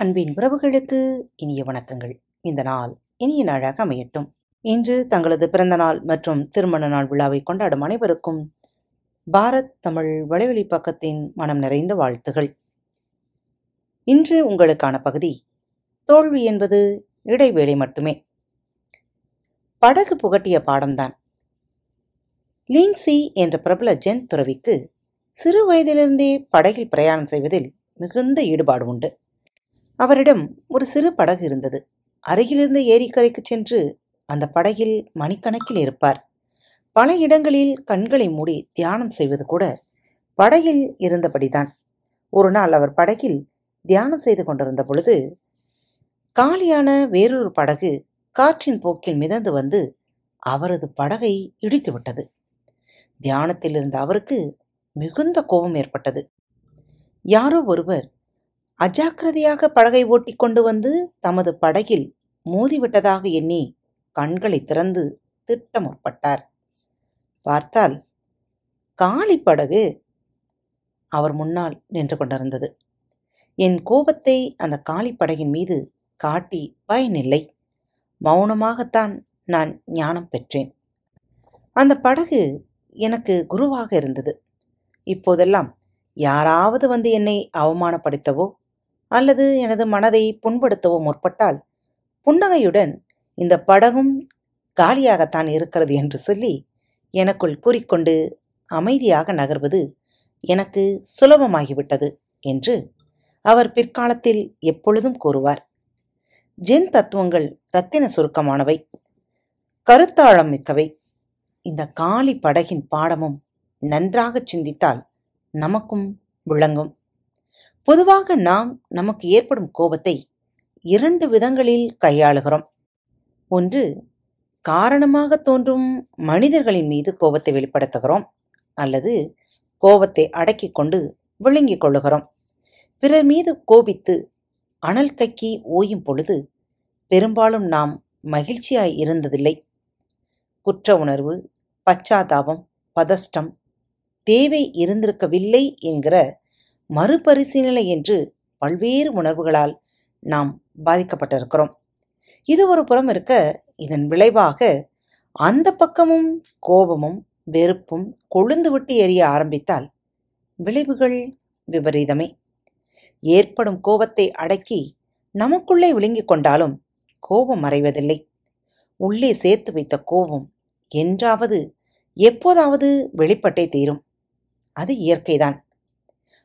அன்பின் உறவுகளுக்கு இனிய வணக்கங்கள். இந்த நாள் இனிய நாளாக அமையட்டும். இன்று தங்களது பிறந்த நாள் மற்றும் திருமண நாள் விழாவை கொண்டாடும் அனைவருக்கும் பாரத் தமிழ் வலைவழி பக்கத்தின் மனம் நிறைந்த வாழ்த்துகள். இன்று உங்களுக்கான பகுதி தோல்வி என்பது இடைவேளை மட்டுமே. படகு புகட்டிய பாடம்தான். லீன்சி என்ற பிரபல ஜென் துறவிக்கு சிறு வயதிலிருந்தே படகில் பிரயாணம் செய்வதில் மிகுந்த ஈடுபாடு உண்டு. அவரிடம் ஒரு சிறு படகு இருந்தது. அருகிலிருந்த ஏரிக்கரைக்கு சென்று அந்த படகில் மணிக்கணக்கில் இருப்பார். பல இடங்களில் கண்களை மூடி தியானம் செய்வது கூட படகில் இருந்தபடிதான். ஒரு நாள் அவர் படகில் தியானம் செய்து கொண்டிருந்த பொழுது காலியான வேறொரு படகு காற்றின் போக்கில் மிதந்து வந்து அவரது படகை இடித்து விட்டது. தியானத்தில் இருந்த அவருக்கு மிகுந்த கோபம் ஏற்பட்டது. யாரோ ஒருவர் அஜாக்கிரதையாக படகை ஓட்டிக் கொண்டு வந்து தமது படகில் மோதிவிட்டதாக எண்ணி கண்களை திறந்து திட்ட முற்பட்டார் பார்த்தால் காலி படகு அவர் முன்னால் நின்று கொண்டிருந்தது. என் கோபத்தை அந்த காலி படகின் மீது காட்டி பயனில்லை. மௌனமாகத்தான் நான் ஞானம் பெற்றேன். அந்த படகு எனக்கு குருவாக இருந்தது. இப்போதெல்லாம் யாராவது வந்து என்னை அவமானப்படுத்தவோ அல்லது எனது மனதை புண்படுத்தவோ முற்பட்டால் புன்னகையுடன் இந்த படகும் காலியாகத்தான் இருக்கிறது என்று சொல்லி எனக்குள் கூறிக்கொண்டு அமைதியாக நகர்வது எனக்கு சுலபமாகிவிட்டது என்று அவர் பிற்காலத்தில் எப்பொழுதும் கூறுவார். ஜென் தத்துவங்கள் ரத்தின சுருக்கமானவை கருத்தாழம் மிக்கவை. இந்த காலி படகின் பாடமும் நன்றாக சிந்தித்தால் நமக்கும் விளங்கும். பொதுவாக நாம் நமக்கு ஏற்படும் கோபத்தை இரண்டு விதங்களில் கையாளுகிறோம். ஒன்று காரணமாக தோன்றும் மனிதர்களின் மீது கோபத்தை வெளிப்படுத்துகிறோம் அல்லது கோபத்தை அடக்கிக் கொண்டு விழுங்கிக் கொள்ளுகிறோம். பிறர் மீது கோபித்து அனல் கக்கி ஓயும் பொழுது பெரும்பாலும் நாம் மகிழ்ச்சியாய் இருந்ததில்லை. குற்ற உணர்வு பச்சாதாபம் பதஷ்டம் தேவை இருந்திருக்கவில்லை என்கிற மறுபரிசீலனை என்று பல்வேறு உணர்வுகளால் நாம் பாதிக்கப்பட்டிருக்கிறோம். இது ஒரு புறம் இருக்க இதன் விளைவாக அந்த பக்கமும் கோபமும் வெறுப்பும் கொழுந்து விட்டு எரிய ஆரம்பித்தால் விளைவுகள் விபரீதமே. ஏற்படும் கோபத்தை அடக்கி நமக்குள்ளே விழுங்கிக் கொண்டாலும் கோபம் மறைவதில்லை. உள்ளே சேர்த்து வைத்த கோபம் என்றாவது எப்போதாவது வெளிப்பட்டே தீரும். அது இயற்கைதான்.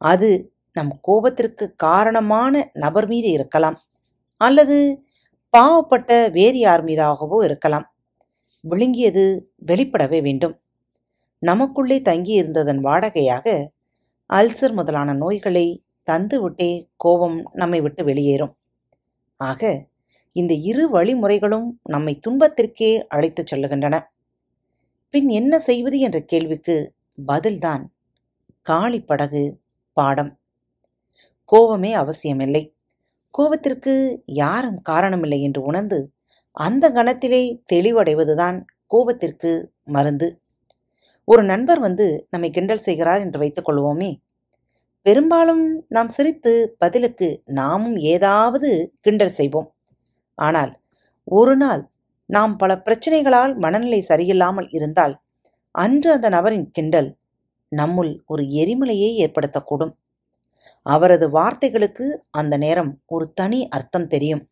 அது நம் கோபத்திற்கு காரணமான நபர் மீது இருக்கலாம். அல்லது பாவப்பட்ட வேறு யார் மீதாகவோ இருக்கலாம். விழுங்கியது வெளிப்படவே வேண்டும். நமக்குள்ளே தங்கியிருந்ததன் வாடகையாக அல்சர் முதலான நோய்களை தந்துவிட்டே கோபம் நம்மை விட்டு வெளியேறும். ஆக இந்த இரு வழிமுறைகளும் நம்மை துன்பத்திற்கே அழைத்துச் செல்லுகின்றன. பின் என்ன செய்வது என்ற கேள்விக்கு பதில்தான் காளி படகு பாடம். கோபமே அவசியமில்லை. கோபத்திற்கு யாரும் காரணமில்லை என்று உணர்ந்து அந்த கணத்திலே தெளிவடைவதுதான் கோபத்திற்கு மருந்து. ஒரு நண்பர் வந்து நம்மை கிண்டல் செய்கிறார் என்று வைத்துக் கொள்வோமே. பெரும்பாலும் நாம் சிரித்து பதிலுக்கு நாமும் ஏதாவது கிண்டல் செய்வோம். ஆனால் ஒரு நாள் நாம் பல பிரச்சனைகளால் மனநிலை சரியில்லாமல் இருந்தால் அன்று அந்த நபரின் கிண்டல் நம்முள் ஒரு எரிமலையை ஏற்படுத்தக்கூடும். அவரது வார்த்தைகளுக்கு அந்த நேரம் ஒரு தனி அர்த்தம் தெரியும்.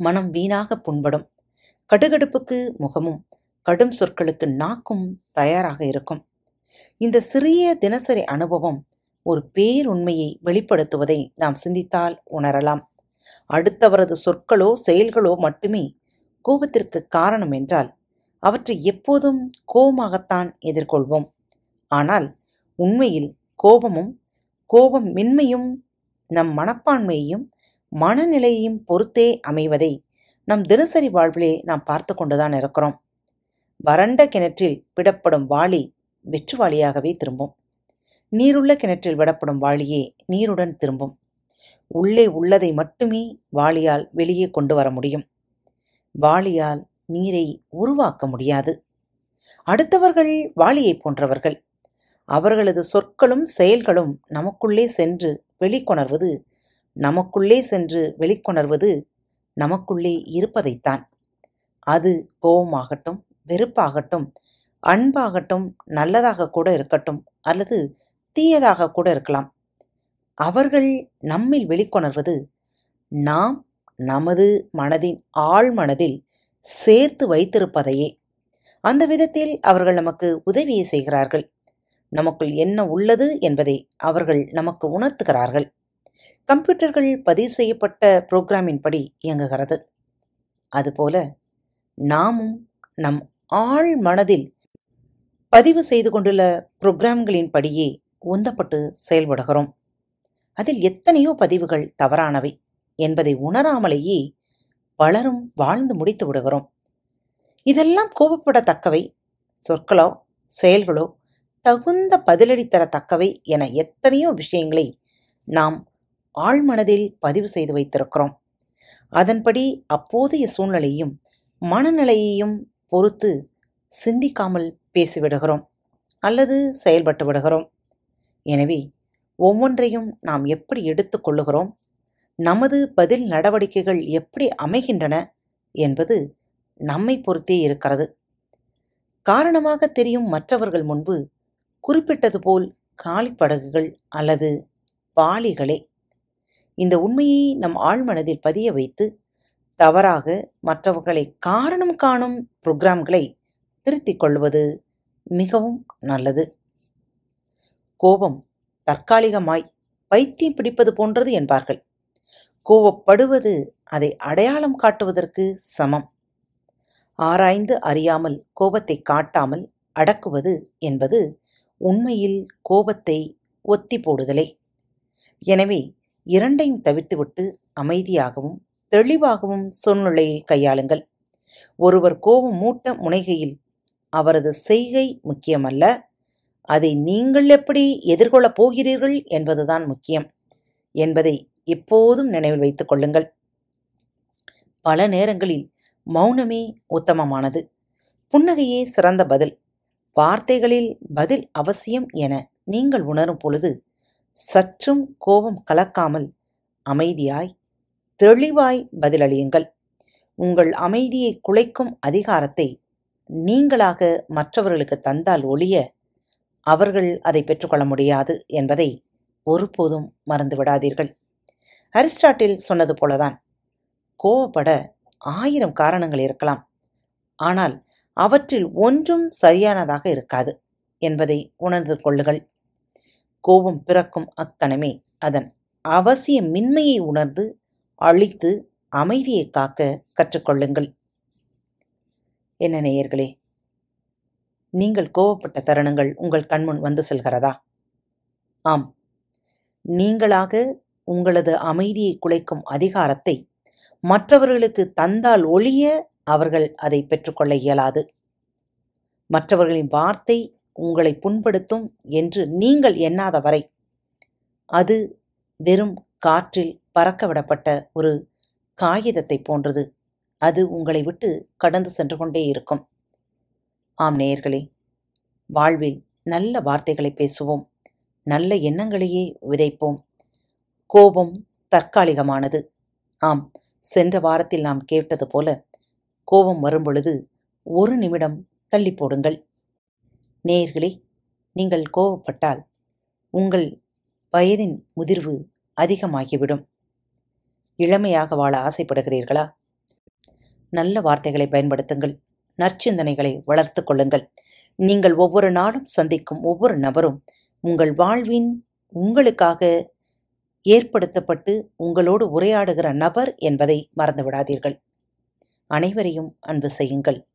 மனம் வீணாக புண்படும். கடுகடுப்புக்கு முகமும் கடும் சொற்களுக்கு நாக்கும் தயாராக இருக்கும். இந்த சிறிய தினசரி அனுபவம் ஒரு பேருண்மையை வெளிப்படுத்துவதை நாம் சிந்தித்தால் உணரலாம். அடுத்தவரது சொற்களோ செயல்களோ மட்டுமே கோபத்திற்கு காரணம் என்றால் அவற்றை எப்போதும் கோபமாகத்தான் எதிர்கொள்வோம். ஆனால் உண்மையில் கோபமும் கோபம் மின்மையும் நம் மனப்பான்மையையும் மனநிலையையும் பொறுத்தே அமைவதை நம் தினசரி வாழ்விலே நாம் பார்த்து கொண்டுதான் இருக்கிறோம். வறண்ட கிணற்றில் விடப்படும் வாளி வெற்றுவாளியாகவே திரும்பும். நீருள்ள கிணற்றில் விடப்படும் வாளியே நீருடன் திரும்பும். உள்ளே உள்ளதை மட்டுமே வாளியால் வெளியே கொண்டு வர முடியும். வாளியால் நீரை உருவாக்க முடியாது. அடுத்தவர்கள் வாளியைப் போன்றவர்கள். அவர்களது சொற்களும் செயல்களும் நமக்குள்ளே சென்று வெளிக்கொணர்வது நமக்குள்ளே சென்று வெளிக்கொணர்வது நமக்குள்ளே இருப்பதைத்தான். அது கோபமாகட்டும் வெறுப்பாகட்டும் அன்பாகட்டும் நல்லதாக கூட இருக்கட்டும் அல்லது தீயதாக கூட இருக்கலாம். அவர்கள் நம்மில் வெளிக்கொணர்வது நாம் நமது மனதின் ஆழ் மனதில் சேர்த்து வைத்திருப்பதையே. அந்த விதத்தில் அவர்கள் நமக்கு உதவியை செய்கிறார்கள். நமக்குள் என்ன உள்ளது என்பதை அவர்கள் நமக்கு உணர்த்துகிறார்கள். கம்ப்யூட்டர்கள் பதிவு செய்யப்பட்ட புரோகிராமின் படி இயங்குகிறது. அதுபோல நாமும் நம் ஆழ் மனதில் பதிவு செய்து கொண்டுள்ள புரோகிராம்களின் படியே உந்தப்பட்டு செயல்படுகிறோம். அதில் எத்தனையோ பதிவுகள் தவறானவை என்பதை உணராமலேயே பலரும் வாழ்ந்து முடித்து விடுகிறோம். இதெல்லாம் கோபப்படத்தக்கவை. சொற்களோ செயல்களோ தகுந்த பதிலடி தரத்தக்கவை என எத்தனையோ விஷயங்களை நாம் ஆழ்மனதில் பதிவு செய்து வைத்திருக்கிறோம். அதன்படி அப்போதைய சூழ்நிலையும் மனநிலையையும் பொறுத்து சிந்திக்காமல் பேசிவிடுகிறோம் அல்லது செயல்பட்டு விடுகிறோம். எனவே ஒவ்வொன்றையும் நாம் எப்படி எடுத்துக்கொள்ளுகிறோம் நமது பதில் நடவடிக்கைகள் எப்படி அமைகின்றன என்பது நம்மை பொறுத்தே இருக்கிறது. காரணமாக தெரியும் மற்றவர்கள் முன்பு குறிப்பிட்டது போல் காலிப்படகுகள் அல்லது பாலிகளே. இந்த உண்மையை நம் ஆழ்மனதில் பதிய வைத்து தவறாக மற்றவர்களை காரணம் காணும் புரோகிராம்களை திருத்திக் கொள்வது மிகவும் நல்லது. கோபம் தற்காலிகமாய் பைத்தியம் பிடிப்பது போன்றது என்பார்கள். கோபப்படுவது அதை அடையாளம் காட்டுவதற்கு சமம். ஆராய்ந்து அறியாமல் கோபத்தை காட்டாமல் அடக்குவது என்பது உண்மையில் கோபத்தை ஒத்தி போடுதலே. எனவே இரண்டையும் தவிர்த்துவிட்டு அமைதியாகவும் தெளிவாகவும் சூழ்நிலையை கையாளுங்கள். ஒருவர் கோபம் மூட்ட முனைகையில் அவரது செய்கை முக்கியமல்ல. அதை நீங்கள் எப்படி எதிர்கொள்ளப் போகிறீர்கள் என்பதுதான் முக்கியம் என்பதை எப்போதும் நினைவில் வைத்துக் கொள்ளுங்கள். பல நேரங்களில் மௌனமே உத்தமமானது. புன்னகையே சிறந்த பதில். வார்த்தைகளில் பதில் அவசியம் என நீங்கள் உணரும் பொழுது சற்றும் கோபம் கலக்காமல் அமைதியாய் தெளிவாய் பதிலளியுங்கள். உங்கள் அமைதியை குலைக்கும் அதிகாரத்தை நீங்களாக மற்றவர்களுக்கு தந்தால் ஒழிய அவர்கள் அதை பெற்றுக்கொள்ள முடியாது என்பதை ஒருபோதும் மறந்துவிடாதீர்கள். அரிஸ்டாட்டில் சொன்னது போலதான் கோவப்பட ஆயிரம் காரணங்கள் இருக்கலாம். ஆனால் அவற்றில் ஒன்றும் சரியானதாக இருக்காது என்பதை உணர்ந்து கொள்ளுங்கள். கோபம் பிறக்கும் அக்கணமே அதன் அவசிய மின்மையை உணர்ந்து அழித்து அமைதியை காக்க கற்றுக்கொள்ளுங்கள். என்ன நேயர்களே நீங்கள் கோவப்பட்ட தருணங்கள் உங்கள் கண்முன் வந்து செல்கிறதா? ஆம். நீங்களாக உங்களது அமைதியை குலைக்கும் அதிகாரத்தை மற்றவர்களுக்கு தந்தால் ஒழிய அவர்கள் அதை பெற்றுக்கொள்ள இயலாது. மற்றவர்களின் வார்த்தை உங்களை புண்படுத்தும் என்று நீங்கள் எண்ணாத வரை அது வெறும் காற்றில் பறக்க விடப்பட்ட ஒரு காகிதத்தை போன்றது. அது உங்களை விட்டு கடந்து சென்று கொண்டே இருக்கும். ஆம் நேயர்களே வாழ்வில் நல்ல வார்த்தைகளை பேசுவோம். நல்ல எண்ணங்களையே விதைப்போம். கோபம் தற்காலிகமானது. ஆம் சென்ற வாரத்தில் நாம் கேட்டது போல கோபம் வரும்பொழுது ஒரு நிமிடம் தள்ளி போடுங்கள். நேயர்களே நீங்கள் கோபப்பட்டால் உங்கள் வயதின் முதிர்வு அதிகமாகிவிடும். இளமையாக வாழ ஆசைப்படுகிறீர்களா? நல்ல வார்த்தைகளை பயன்படுத்துங்கள். நற்சிந்தனைகளை வளர்த்து கொள்ளுங்கள். நீங்கள் ஒவ்வொரு நாளும் சந்திக்கும் ஒவ்வொரு நபரும் உங்கள் வாழ்வின் உங்களுக்காக ஏற்படுத்தப்பட்டு உங்களோடு உரையாடுகிற நபர் என்பதை மறந்துவிடாதீர்கள். அனைவரையும் அன்பு செய்யுங்கள்.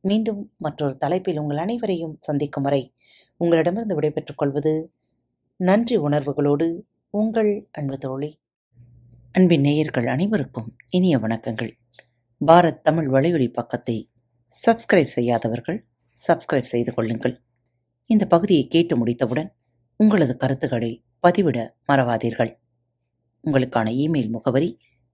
மீண்டும் மற்றொரு தலைப்பில் உங்கள் அனைவரையும் சந்திக்கும் வரை உங்களிடமிருந்து விடைபெற்றுக் கொள்வது நன்றி உணர்வுகளோடு உங்கள் அன்பு தோழி. அன்பின் நேயர்கள் அனைவருக்கும் இனிய வணக்கங்கள். பாரத் தமிழ் வலியுறி பக்கத்தை சப்ஸ்கிரைப் செய்யாதவர்கள் சப்ஸ்கிரைப் செய்து கொள்ளுங்கள். இந்த பகுதியை கேட்டு முடித்தவுடன் உங்களது கருத்துக்களை பதிவிட மறவாதீர்கள். உங்களுக்கான இமெயில் முகவரி